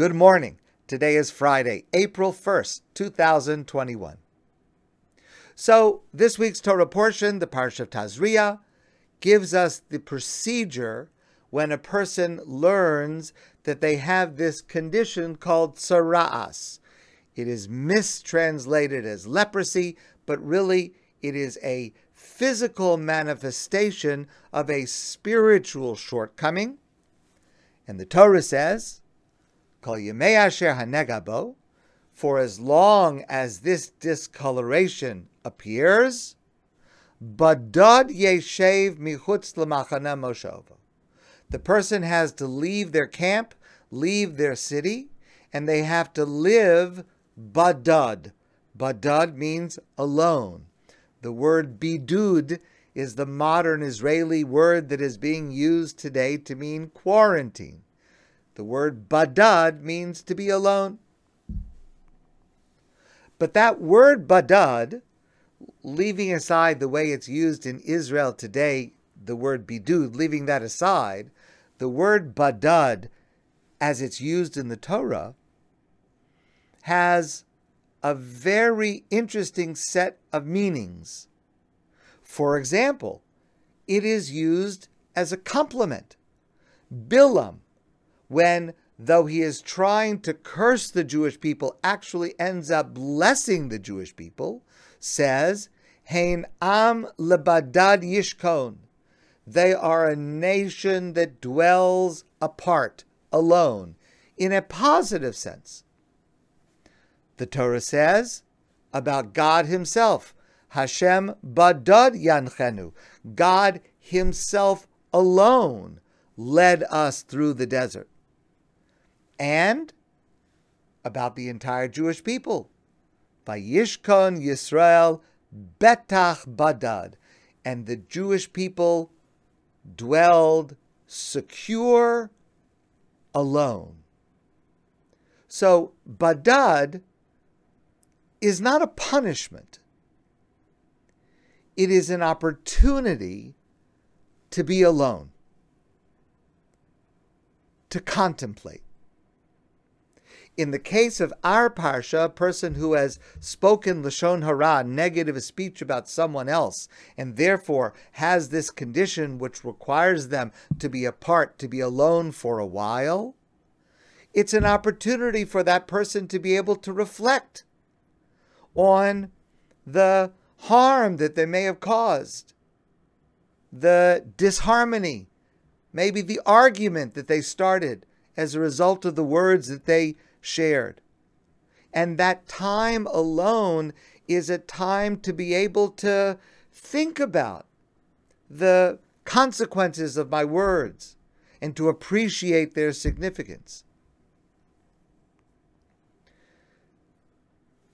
Good morning. Today is Friday, April 1st, 2021. So, this week's Torah portion, the Parsha of Tazria, gives us the procedure when a person learns that they have this condition called tsara'as. It is mistranslated as leprosy, but really it is a physical manifestation of a spiritual shortcoming. And the Torah says, Kol yemei asher hanegabo, for as long as this discoloration appears, badad yeshev michutz l'machana moshova. The person has to leave their camp, leave their city, and they have to live badad. Badad means alone. The word bidud is the modern Israeli word that is being used today to mean quarantine. The word badad means to be alone. But that word badad, leaving aside the way it's used in Israel today, the word bidud, leaving that aside, the word badad, as it's used in the Torah, has a very interesting set of meanings. For example, it is used as a compliment. Bilam, when, though he is trying to curse the Jewish people, actually ends up blessing the Jewish people, says, Hein am lebadad yishkon. They are a nation that dwells apart, alone, in a positive sense. The Torah says about God Himself, Hashem badad yanchenu. God Himself alone led us through the desert and about the entire Jewish people. Vayishkon Yisrael betach badad. And the Jewish people dwelled secure alone. So badad is not a punishment. It is an opportunity to be alone, to contemplate in the case of our parsha, a person who has spoken lashon hara, negative speech about someone else, and therefore has this condition which requires them to be apart, to be alone for a while, it's an opportunity for that person to be able to reflect on the harm that they may have caused, the disharmony, maybe the argument that they started as a result of the words that they shared. And that time alone is a time to be able to think about the consequences of my words and to appreciate their significance.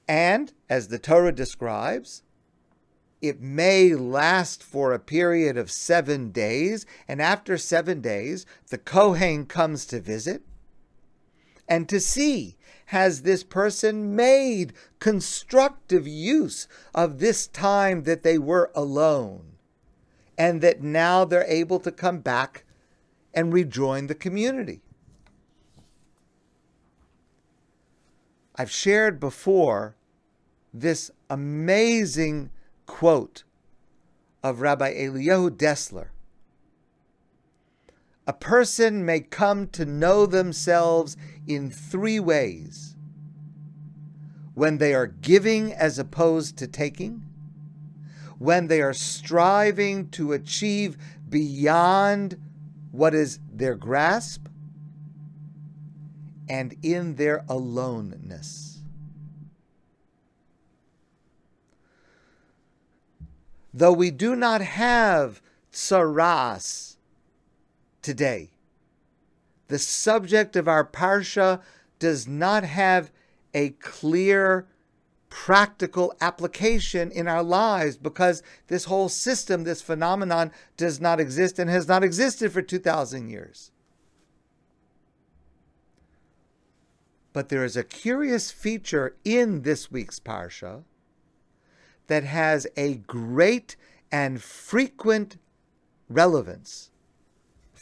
And, as the Torah describes, it may last for a period of seven days, and after seven days, the Kohen comes to visit and to see has this person made constructive use of this time that they were alone and that now they're able to come back and rejoin the community. I've shared before this amazing quote of Rabbi Eliyahu Dessler a person may come to know themselves in three ways. When they are giving as opposed to taking, when they are striving to achieve beyond what is their grasp, and in their aloneness. Though we do not have tsaras, today. The subject of our parsha does not have a clear practical application in our lives because this whole system, this phenomenon, does not exist and has not existed for 2,000 years. But there is a curious feature in this week's Parsha that has a great and frequent relevance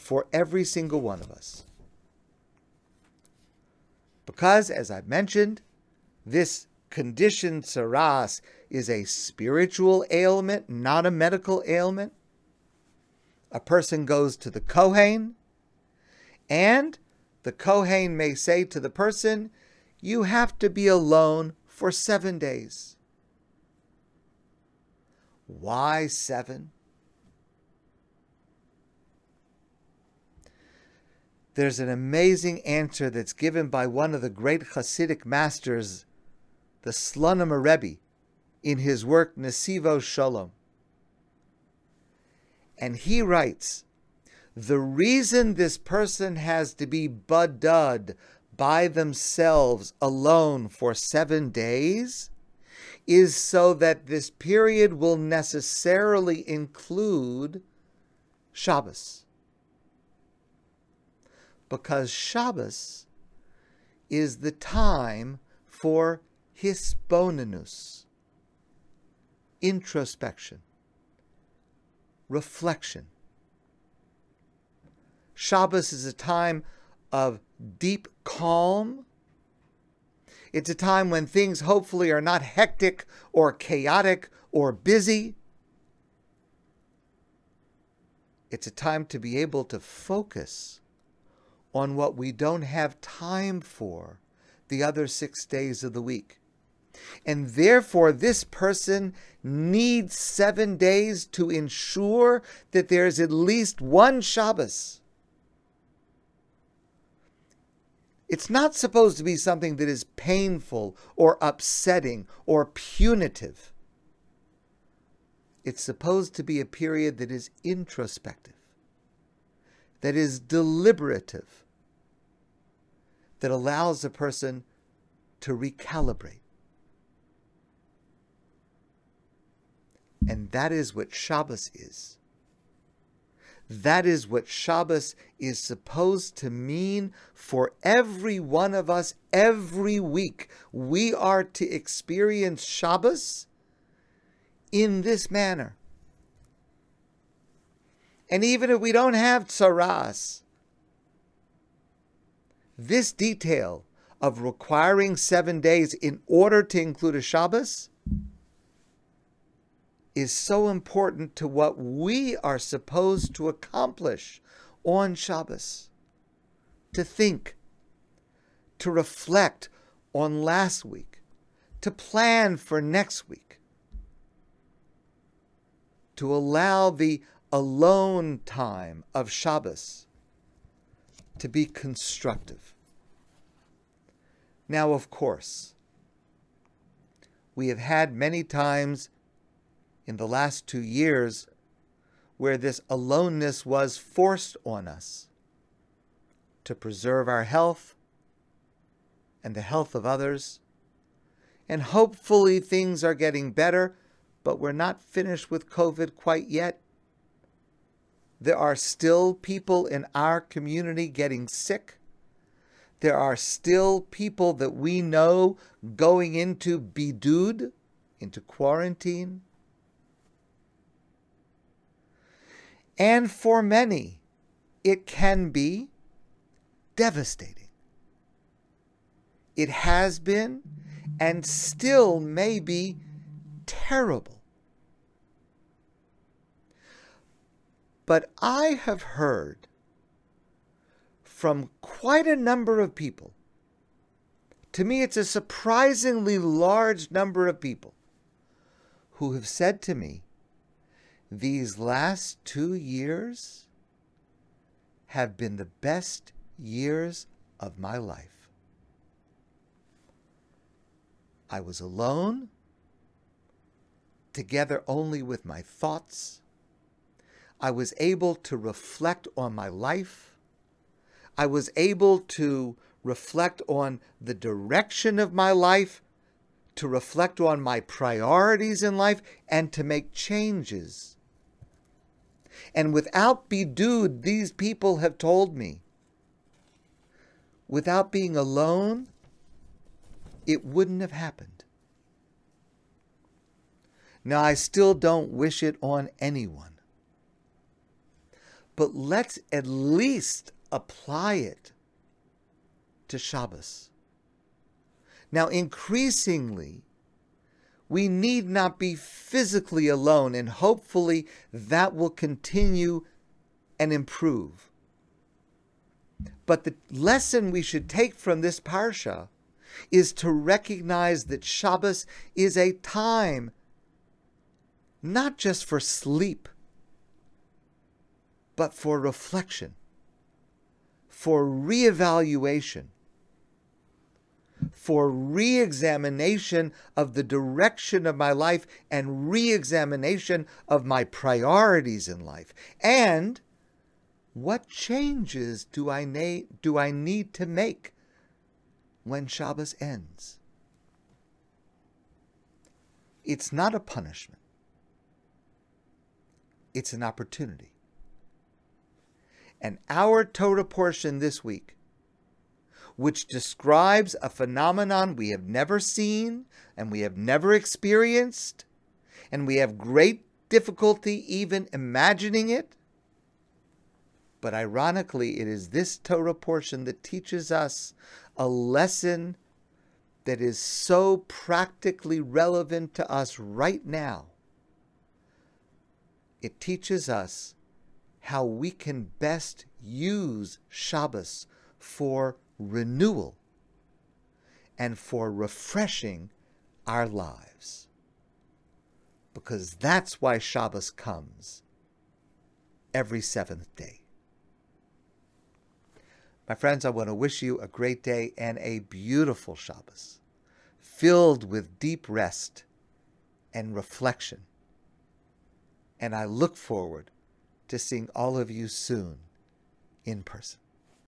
for every single one of us. Because, as I've mentioned, this condition, tsaras, is a spiritual ailment, not a medical ailment. A person goes to the Kohen, and the Kohen may say to the person, You have to be alone for seven days. Why seven? There's an amazing answer that's given by one of the great Hasidic masters, the Slonim Rebbe, in his work Nesivos Shalom. And he writes, the reason this person has to be budud by themselves alone for seven days is so that this period will necessarily include Shabbos. Because Shabbos is the time for hisbonenus, introspection, reflection. Shabbos is a time of deep calm. It's a time when things hopefully are not hectic or chaotic or busy. It's a time to be able to focus on what we don't have time for the other six days of the week. And therefore, this person needs seven days to ensure that there is at least one Shabbos It's not supposed to be something that is painful or upsetting or punitive. It's supposed to be a period that is introspective, that is deliberative, that allows a person to recalibrate. And that is what Shabbos is. That is what Shabbos is supposed to mean for every one of us every week. We are to experience Shabbos in this manner. And even if we don't have tsaras, this detail of requiring seven days in order to include a Shabbos is so important to what we are supposed to accomplish on Shabbos. To think, to reflect on last week, to plan for next week, to allow the alone time of Shabbos to be constructive. Now, of course, we have had many times in the last two years where this aloneness was forced on us to preserve our health and the health of others. And hopefully things are getting better, but we're not finished with COVID quite yet. There are still people in our community getting sick. There are still people that we know going into bidud, into quarantine. And for many, it can be devastating. It has been and still may be terrible. But I have heard from quite a number of people. To me, it's a surprisingly large number of people who have said to me, these last two years have been the best years of my life. I was alone, together only with my thoughts. I was able to reflect on my life. I was able to reflect on the direction of my life, to reflect on my priorities in life, and to make changes and without bidud, these people have told me, without being alone, it wouldn't have happened. Now, I still don't wish it on anyone. But let's at least apply it to Shabbos. Now, increasingly, we need not be physically alone, and hopefully that will continue and improve. But the lesson we should take from this parsha is to recognize that Shabbos is a time not just for sleep, but for reflection, for reevaluation, for re examination of the direction of my life and re examination of my priorities in life. And what changes do I, na- do I need to make when Shabbos ends? It's not a punishment, it's an opportunity. And our Torah portion this week, which describes a phenomenon we have never seen and we have never experienced, and we have great difficulty even imagining it. But ironically, it is this Torah portion that teaches us a lesson that is so practically relevant to us right now. It teaches us how we can best use Shabbos for renewal and for refreshing our lives. Because that's why Shabbos comes every seventh day. My friends, I want to wish you a great day and a beautiful Shabbos, filled with deep rest and reflection. And I look forward to seeing all of you soon in person.